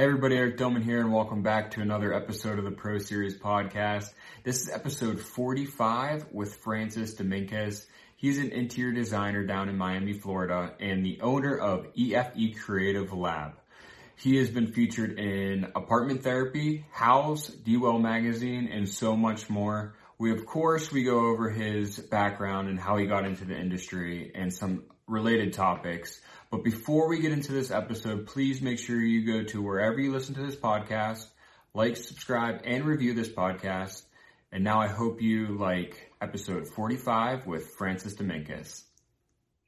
Hey everybody, Eric Dillman here and welcome back to another episode of the Pro Series podcast. This is episode 45 with Francis Dominguez. He's an interior designer down in Miami, Florida and the owner of EFE Creative Lab. He has been featured in Apartment Therapy, Houzz, Dwell Magazine, and so much more. We, of course, we go over his background and how he got into the industry and some related topics. But before we get into this episode, please make sure you go to wherever you listen to this podcast, like, subscribe, and review this podcast. And now I hope you like episode 45 with Francis Dominguez.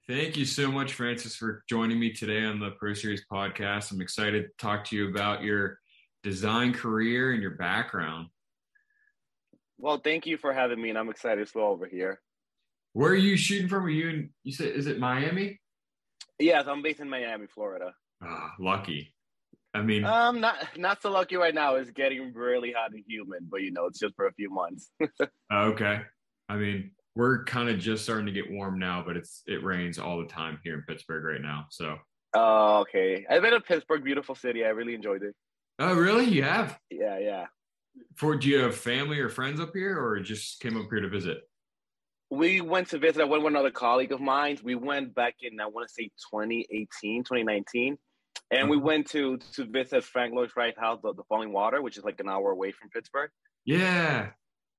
Thank you so much, Francis, for joining me today on the Pro Series podcast. I'm excited to talk to you about your design career and your background. Well, thank you for having me, and I'm excited to go over here. Where are you shooting from? Are you in? You said is it Miami? Yes, I'm based in Miami, Florida. Ah, lucky. I mean, um, not not so lucky right now. It's getting really hot and humid, but you know, it's just for a few months. okay. I mean, we're kind of just starting to get warm now, but it's it rains all the time here in Pittsburgh right now. So. Oh, okay. I've been to Pittsburgh, beautiful city. I really enjoyed it. Oh, really? You have? Yeah, yeah. For do you have family or friends up here, or just came up here to visit? We went to visit. I went with another colleague of mine. We went back in I want to say 2018, 2019, and we uh-huh. went to to visit Frank Lloyd Wright house, the, the Fallingwater, which is like an hour away from Pittsburgh. Yeah,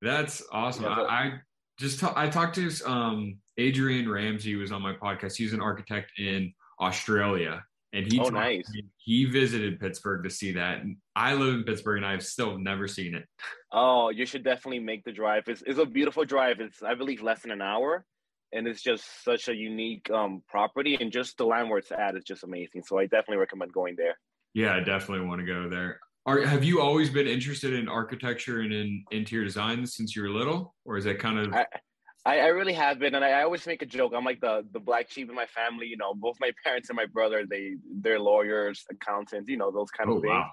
that's awesome. Yeah, I, I, just ta- I talked to um, Adrian Ramsey was on my podcast. He's an architect in Australia, and he oh, nice. he visited Pittsburgh to see that. And I live in Pittsburgh, and I've still never seen it. Oh, you should definitely make the drive. It's, it's a beautiful drive. It's I believe less than an hour, and it's just such a unique um, property, and just the land where it's at is just amazing. So I definitely recommend going there. Yeah, I definitely want to go there. Are, have you always been interested in architecture and in interior design since you were little, or is that kind of? I, I, I really have been, and I, I, always make a joke. I'm like the the black sheep in my family. You know, both my parents and my brother they they're lawyers, accountants. You know, those kind oh, of things. Wow.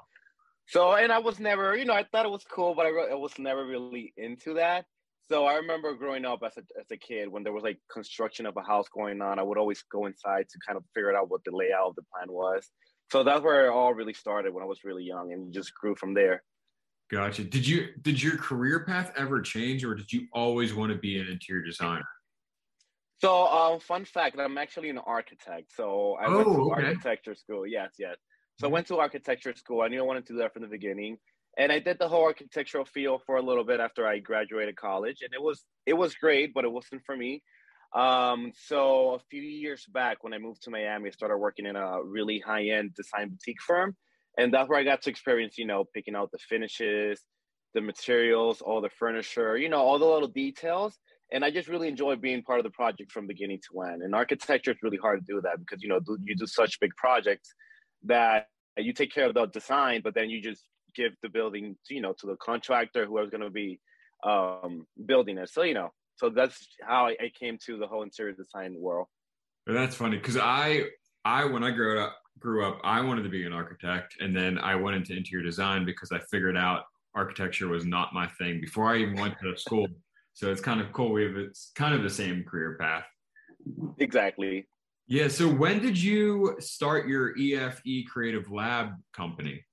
So, and I was never, you know, I thought it was cool, but I, re- I was never really into that. So I remember growing up as a as a kid when there was like construction of a house going on, I would always go inside to kind of figure out what the layout of the plan was. So that's where it all really started when I was really young, and just grew from there. Gotcha. Did you did your career path ever change, or did you always want to be an interior designer? So, um, fun fact: I'm actually an architect. So I oh, went to okay. architecture school. Yes, yes. So I mm-hmm. went to architecture school. I knew I wanted to do that from the beginning, and I did the whole architectural field for a little bit after I graduated college, and it was it was great, but it wasn't for me. Um, so a few years back, when I moved to Miami, I started working in a really high end design boutique firm and that's where I got to experience, you know, picking out the finishes, the materials, all the furniture, you know, all the little details. And I just really enjoy being part of the project from beginning to end. And architecture is really hard to do that because you know you do such big projects that you take care of the design, but then you just give the building, you know, to the contractor whoever's going to be um, building it. So you know, so that's how I, came to the whole interior design world. that's funny because I, I when I grew up, grew up, I wanted to be an architect, and then I went into interior design because I figured out architecture was not my thing before I even went to school. So it's kind of cool. We have it's kind of the same career path. Exactly. Yeah. So when did you start your EFE Creative Lab company?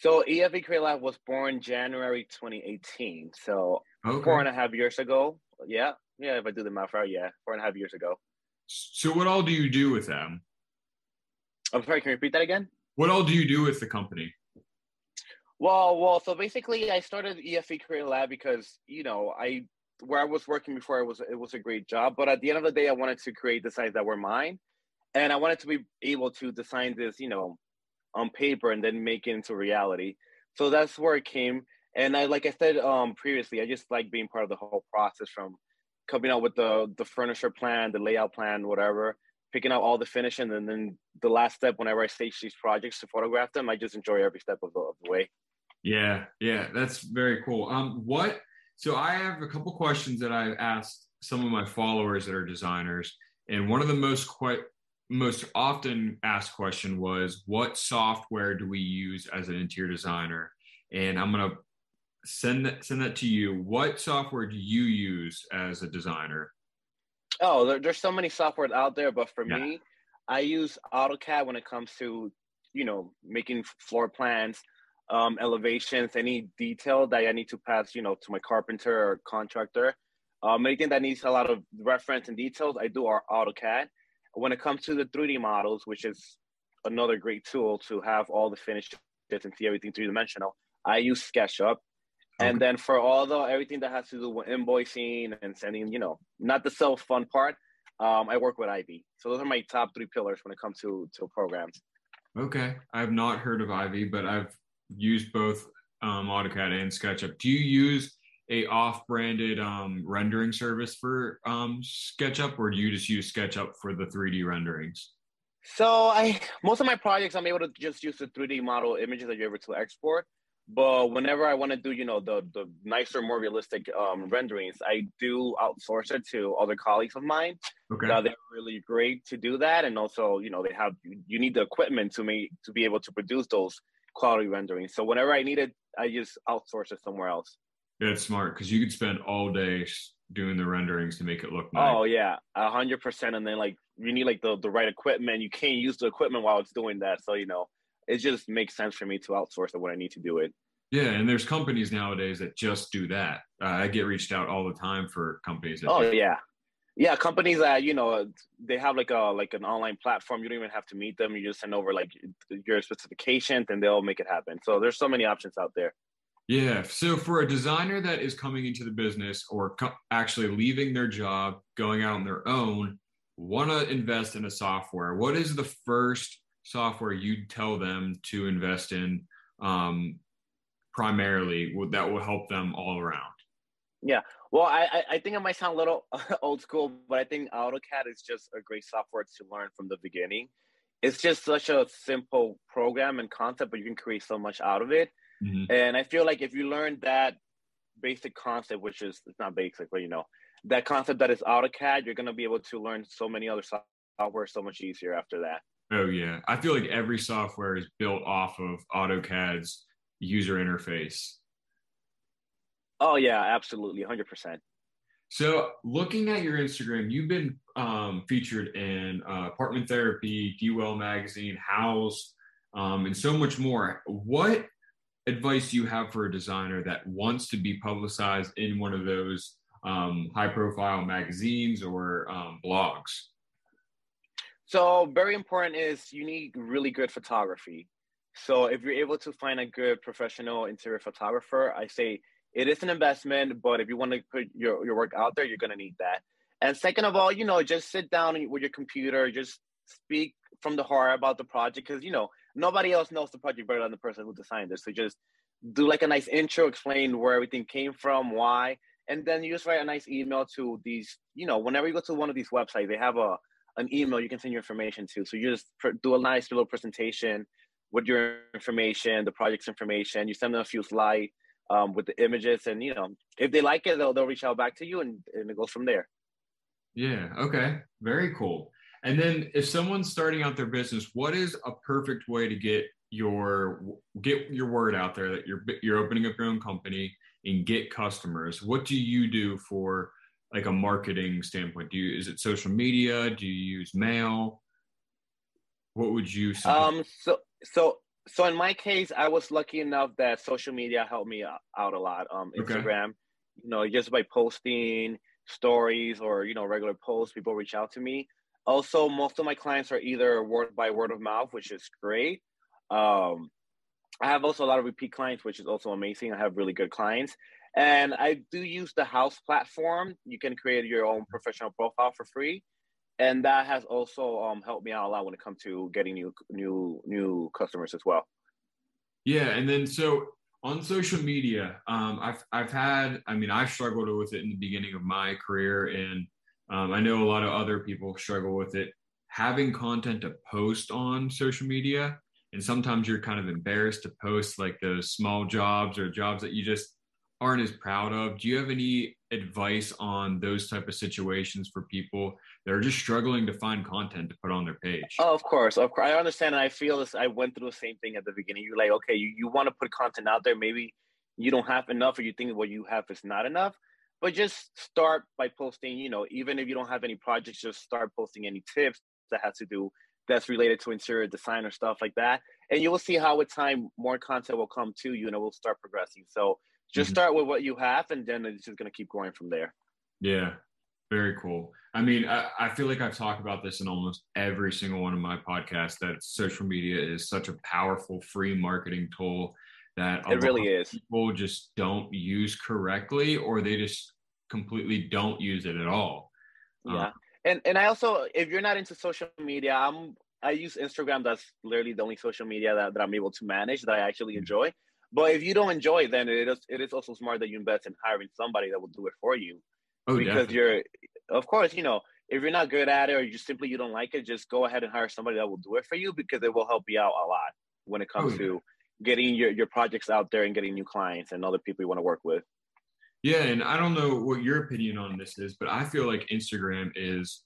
So EFE Creative Lab was born January 2018. So okay. four and a half years ago. Yeah. Yeah. If I do the math right, yeah, four and a half years ago. So what all do you do with them? I'm sorry, can you repeat that again? What all do you do with the company? Well, well, so basically, I started EFE Creative Lab because you know I where I was working before it was it was a great job, but at the end of the day, I wanted to create designs that were mine, and I wanted to be able to design this, you know, on paper and then make it into reality. So that's where it came. And I, like I said um, previously, I just like being part of the whole process from coming up with the the furniture plan, the layout plan, whatever, picking out all the finishing, and then the last step whenever I stage these projects to photograph them, I just enjoy every step of the, of the way. Yeah, yeah, that's very cool. Um, what? So I have a couple questions that I've asked some of my followers that are designers, and one of the most quite most often asked question was, "What software do we use as an interior designer?" And I'm gonna send that send that to you. What software do you use as a designer? Oh, there, there's so many software out there, but for yeah. me, I use AutoCAD when it comes to you know, making floor plans, um, elevations, any detail that I need to pass, you know, to my carpenter or contractor. Um, anything that needs a lot of reference and details, I do our AutoCAD. When it comes to the 3D models, which is another great tool to have all the finishes and see everything three dimensional, I use SketchUp. Okay. And then for all the everything that has to do with invoicing and sending, you know, not the self fun part, um, I work with Ivy. So those are my top three pillars when it comes to to programs. Okay, I have not heard of Ivy, but I've used both um, AutoCAD and SketchUp. Do you use a off-branded um, rendering service for um, SketchUp, or do you just use SketchUp for the 3D renderings? So I most of my projects I'm able to just use the 3D model images that you're able to export. But whenever I want to do, you know, the the nicer, more realistic um, renderings, I do outsource it to other colleagues of mine. Okay. Uh, they're really great to do that, and also, you know, they have you need the equipment to make to be able to produce those quality renderings. So whenever I need it, I just outsource it somewhere else. Yeah, it's smart because you could spend all day doing the renderings to make it look nice. Oh yeah, a hundred percent. And then like you need like the the right equipment. You can't use the equipment while it's doing that. So you know, it just makes sense for me to outsource it when I need to do it. Yeah, and there's companies nowadays that just do that. Uh, I get reached out all the time for companies. oh do. yeah, yeah, companies that you know they have like a like an online platform. You don't even have to meet them. You just send over like your specifications, and they'll make it happen. So there's so many options out there. Yeah. So for a designer that is coming into the business or co- actually leaving their job, going out on their own, want to invest in a software, what is the first software you'd tell them to invest in um, primarily that will help them all around? Yeah. Well, I, I think it might sound a little old school, but I think AutoCAD is just a great software to learn from the beginning. It's just such a simple program and concept, but you can create so much out of it. Mm-hmm. And I feel like if you learn that basic concept, which is it's not basic, but you know, that concept that is AutoCAD, you're gonna be able to learn so many other software so much easier after that. Oh yeah. I feel like every software is built off of AutoCAD's user interface. Oh yeah, absolutely, hundred percent. So, looking at your Instagram, you've been um, featured in uh, Apartment Therapy, Dwell Magazine, Houzz, um, and so much more. What advice do you have for a designer that wants to be publicized in one of those um, high profile magazines or um, blogs? So, very important is you need really good photography. So, if you're able to find a good professional interior photographer, I say it is an investment, but if you want to put your, your work out there, you're going to need that. And second of all, you know, just sit down with your computer, just speak from the heart about the project because, you know, nobody else knows the project better than the person who designed it. So just do like a nice intro, explain where everything came from, why, and then you just write a nice email to these. You know, whenever you go to one of these websites, they have a an email you can send your information to. So you just do a nice little presentation with your information, the project's information. You send them a few slides um, with the images, and you know, if they like it, they'll they'll reach out back to you, and and it goes from there. Yeah. Okay. Very cool. And then if someone's starting out their business, what is a perfect way to get your get your word out there that you're you're opening up your own company and get customers? What do you do for like a marketing standpoint? Do you is it social media? Do you use mail? What would you say? Um so so so in my case, I was lucky enough that social media helped me out a lot. Um, Instagram, okay. you know, just by posting stories or you know regular posts, people reach out to me. Also, most of my clients are either word by word of mouth, which is great. Um, I have also a lot of repeat clients, which is also amazing. I have really good clients. And I do use the Houzz platform. You can create your own professional profile for free. And that has also um, helped me out a lot when it comes to getting new new new customers as well. Yeah, and then so on social media, um, I've I've had I mean I've struggled with it in the beginning of my career, and um, I know a lot of other people struggle with it. Having content to post on social media, and sometimes you're kind of embarrassed to post like those small jobs or jobs that you just aren't as proud of. Do you have any advice on those type of situations for people that are just struggling to find content to put on their page? Oh, of course, of course. I understand, and I feel this. I went through the same thing at the beginning. You're like, okay, you, you want to put content out there. Maybe you don't have enough, or you think what you have is not enough but just start by posting you know even if you don't have any projects just start posting any tips that has to do that's related to interior design or stuff like that and you will see how with time more content will come to you and it will start progressing. So just mm-hmm. start with what you have, and then it's just going to keep going from there. Yeah, very cool. I mean, I, I, feel like I've talked about this in almost every single one of my podcasts that social media is such a powerful free marketing tool that it really is. People just don't use correctly, or they just completely don't use it at all. Yeah, um, and and I also, if you're not into social media, I'm I use Instagram. That's literally the only social media that, that I'm able to manage that I actually mm-hmm. enjoy. But if you don't enjoy it, then it is it is also smart that you invest in hiring somebody that will do it for you. Oh, because definitely. you're, of course, you know, if you're not good at it or you simply you don't like it, just go ahead and hire somebody that will do it for you because it will help you out a lot when it oh, comes oh, yeah. to getting your, your projects out there and getting new clients and other people you want to work with. Yeah, and I don't know what your opinion on this is, but I feel like Instagram is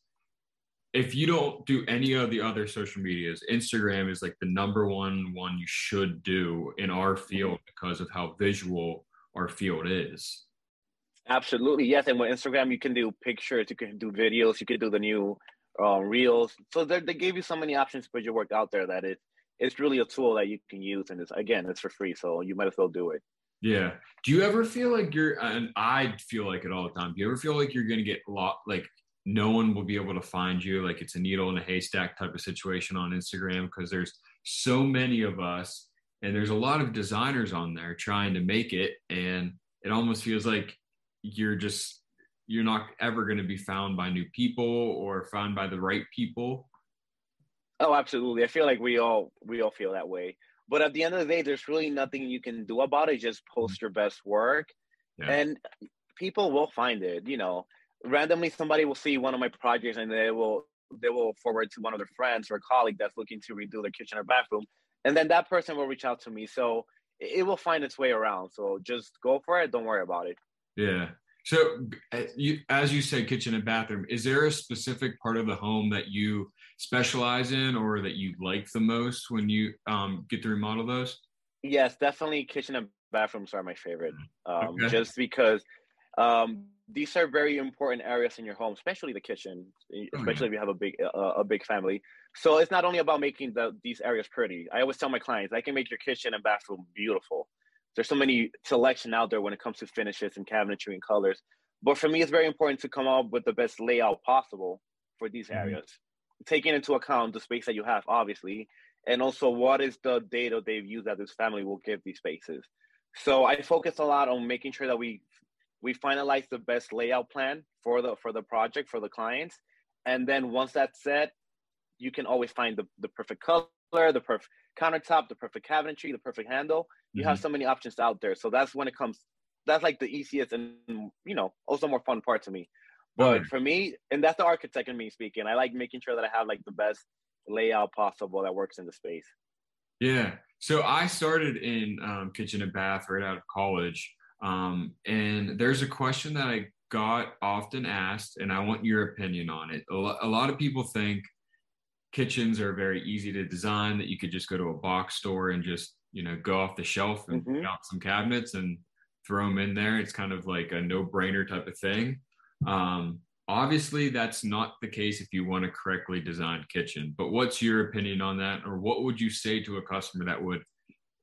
if you don't do any of the other social medias, Instagram is like the number one one you should do in our field because of how visual our field is. Absolutely, yes. And with Instagram, you can do pictures, you can do videos, you can do the new uh, reels. So they gave you so many options to put your work out there that it it's really a tool that you can use, and it's again, it's for free, so you might as well do it. Yeah. Do you ever feel like you're, and I feel like it all the time. Do you ever feel like you're going to get a lot, like no one will be able to find you, like it's a needle in a haystack type of situation on Instagram because there's so many of us, and there's a lot of designers on there trying to make it, and it almost feels like you're just you're not ever going to be found by new people or found by the right people. Oh absolutely. I feel like we all we all feel that way. But at the end of the day there's really nothing you can do about it. Just post mm-hmm. your best work. Yeah. and people will find it you know randomly somebody will see one of my projects and they will they will forward to one of their friends or a colleague that's looking to redo their kitchen or bathroom and then that person will reach out to me so it will find its way around so just go for it don't worry about it yeah. So, you, as you said, kitchen and bathroom, is there a specific part of the home that you specialize in or that you like the most when you um, get to remodel those? Yes, definitely kitchen and bathrooms are my favorite. Um, okay. Just because um, these are very important areas in your home, especially the kitchen, especially oh, yeah. if you have a big uh, a big family. So it's not only about making the, these areas pretty. I always tell my clients, I can make your kitchen and bathroom beautiful there's so many selection out there when it comes to finishes and cabinetry and colors. But for me, it's very important to come up with the best layout possible for these mm-hmm. areas, taking into account the space that you have, obviously, and also what is the data they've used that this family will give these spaces. So I focus a lot on making sure that we we finalize the best layout plan for the for the project for the clients, and then once that's set, you can always find the, the perfect color, the perfect countertop, the perfect cabinetry, the perfect handle. You mm-hmm. have so many options out there. So that's when it comes. That's like the easiest and you know also more fun part to me. But right. for me, and that's the architect in me speaking. I like making sure that I have like the best layout possible that works in the space. Yeah. So I started in um, kitchen and bath right out of college, um, and there's a question that I got often asked, and I want your opinion on it. A, lo- a lot of people think kitchens are very easy to design that you could just go to a box store and just you know go off the shelf and mm-hmm. out some cabinets and throw them in there it's kind of like a no-brainer type of thing um, obviously that's not the case if you want a correctly designed kitchen but what's your opinion on that or what would you say to a customer that would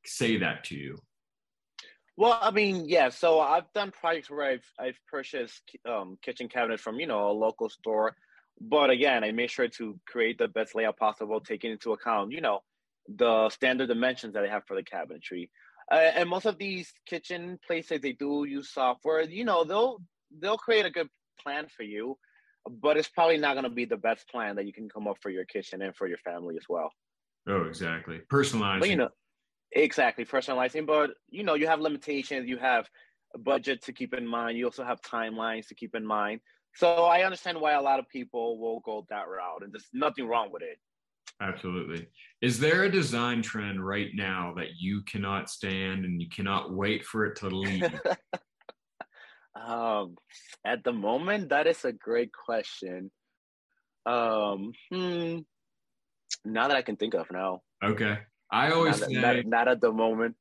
say that to you well, I mean, yeah. So I've done projects where I've I've purchased um, kitchen cabinets from you know a local store but again, I made sure to create the best layout possible, taking into account, you know, the standard dimensions that I have for the cabinetry. Uh, and most of these kitchen places, they do use software. You know, they'll they'll create a good plan for you, but it's probably not going to be the best plan that you can come up for your kitchen and for your family as well. Oh, exactly. Personalizing. But, you know, exactly personalizing. But you know, you have limitations. You have a budget to keep in mind. You also have timelines to keep in mind. So I understand why a lot of people will go that route, and there's nothing wrong with it. Absolutely. Is there a design trend right now that you cannot stand and you cannot wait for it to leave? um, at the moment, that is a great question. Um, hmm, now that I can think of now. Okay. I always not, say not, not at the moment.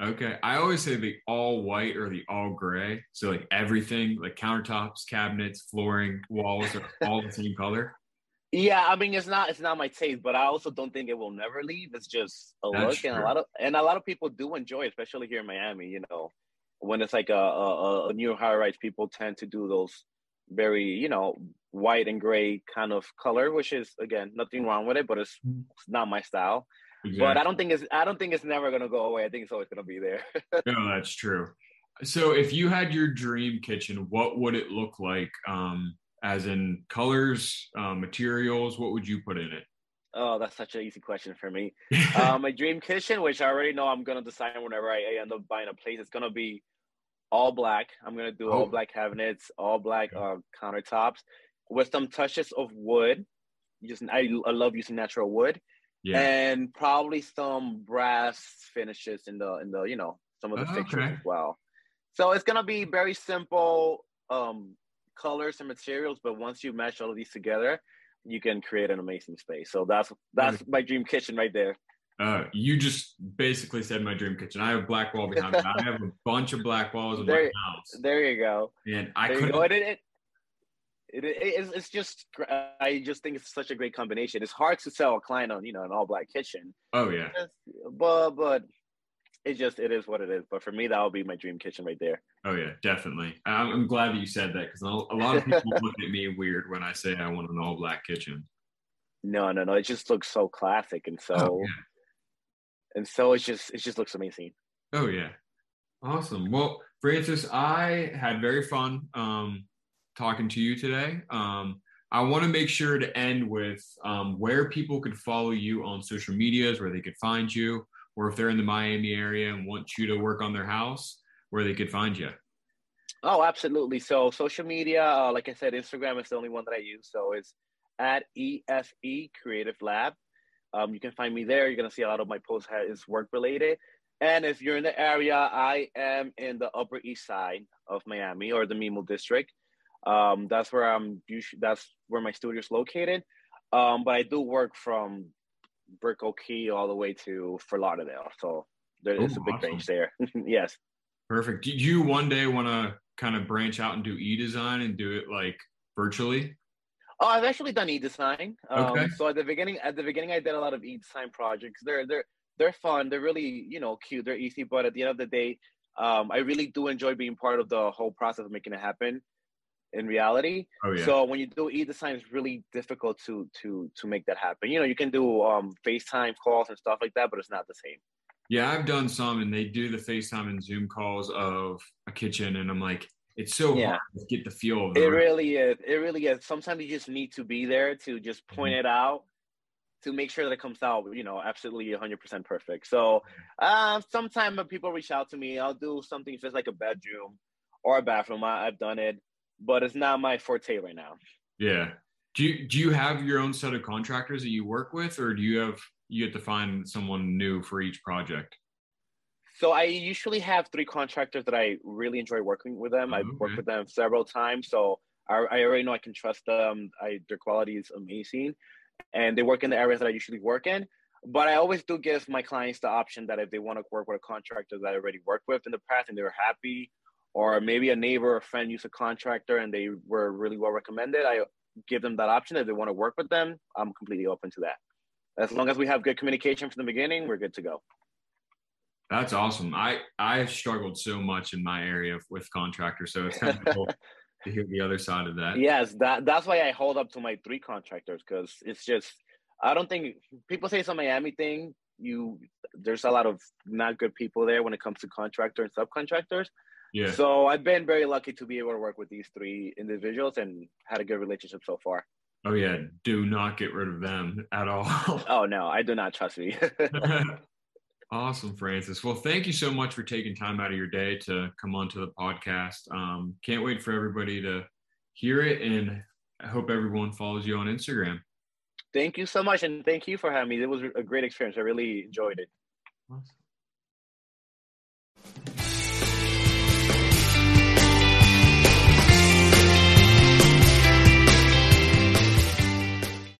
Okay. I always say the all white or the all gray. So like everything, like countertops, cabinets, flooring, walls are all the same color. Yeah, I mean it's not it's not my taste, but I also don't think it will never leave. It's just a That's look, and a lot of and a lot of people do enjoy, it, especially here in Miami. You know, when it's like a a, a new high rise, people tend to do those very you know white and gray kind of color, which is again nothing wrong with it, but it's, it's not my style. But I don't think it's I don't think it's never gonna go away. I think it's always gonna be there. No, that's true. So, if you had your dream kitchen, what would it look like? Um, as in colors, uh, materials, what would you put in it? oh, that's such an easy question for me. uh, my dream kitchen, which I already know I'm gonna decide whenever I, I end up buying a place, it's gonna be all black. I'm gonna do Oh. all black cabinets, all black uh, countertops, with some touches of wood. Just I, I love using natural wood, yeah. and probably some brass finishes in the in the you know some of the Oh, fixtures okay. as well. So it's gonna be very simple um, colors and materials, but once you mesh all of these together, you can create an amazing space. So that's that's my dream kitchen right there. Uh, you just basically said my dream kitchen. I have black wall behind me. I have a bunch of black walls in my There- house, There you go. and I couldn't. It, it, it, it, it's, it's just I just think it's such a great combination. It's hard to sell a client on you know an all black kitchen, Oh yeah. but but it just it is what it is. But for me, that would be my dream kitchen right there. Oh yeah, definitely. I'm, I'm glad that you said that because a lot of people look at me weird when I say I want an all black kitchen. No, no, no. It just looks so classic and so Oh, yeah. and so it's just it just looks amazing. Oh yeah, awesome. Well, Francis, I had very fun um, talking to you today. Um, I want to make sure to end with um, where people could follow you on social medias, where they could find you, or if they're in the Miami area and want you to work on their house, where they could find you. Oh, absolutely. So social media, uh, like I said, Instagram is the only one that I use. So it's at EFE Creative Lab. Um, you can find me there. You're gonna see a lot of my posts is work related. And if you're in the area, I am in the Upper East Side of Miami or the Mimo District. Um, that's where I'm. Usually, that's where my studio is located. Um, but I do work from Brickell Key all the way to Fort Lauderdale. So there is Oh, a big awesome. range there. yes. Perfect. Do you one day want to kind of branch out and do e-design and do it like virtually? Oh, I've actually done e-design. Um, Okay. So at the beginning, at the beginning, I did a lot of e-design projects. They're they're they're fun. They're really you know cute. They're easy, but at the end of the day, um, I really do enjoy being part of the whole process of making it happen in reality. Oh yeah. So when you do e-design, it's really difficult to to to make that happen. You know, you can do um, FaceTime calls and stuff like that, but it's not the same. Yeah, I've done some, and they do the FaceTime and Zoom calls of a kitchen, and I'm like, it's so Yeah. hard to get the feel of It it. really is. It really is. Sometimes you just need to be there to just Mm-hmm. point it out to make sure that it comes out, you know, absolutely 100% perfect. So, uh, sometimes when people reach out to me, I'll do something it's like a bedroom or a bathroom. I, I've done it, but it's not my forte right now. Yeah. Do you do you have your own set of contractors that you work with, or do you have you have to find someone new for each project? So I usually have three contractors that I really enjoy working with them. I've Oh, okay. worked with them several times, so I, I already know I can trust them. I, their quality is amazing, and they work in the areas that I usually work in. But I always do give my clients the option that if they want to work with a contractor that I already worked with in the past and they're happy, or maybe a neighbor or friend used a contractor and they were really well recommended, I give them that option. If they want to work with them, I'm completely open to that. As long as we have good communication from the beginning, we're good to go. That's awesome. I I struggled so much in my area with contractors, so it's kind of cool to hear the other side of that. Yes, that that's why I hold up to my three contractors because it's just I don't think people say it's a Miami thing. You there's a lot of not good people there when it comes to contractor and subcontractors. Yeah. So I've been very lucky to be able to work with these three individuals and had a good relationship so far. Oh yeah. Do not get rid of them at all. Oh no, I do not trust me. awesome, Francis. Well, thank you so much for taking time out of your day to come onto the podcast. Um, can't wait for everybody to hear it, and I hope everyone follows you on Instagram. thank you so much, and thank you for having me. It was a great experience. I really enjoyed it. Awesome.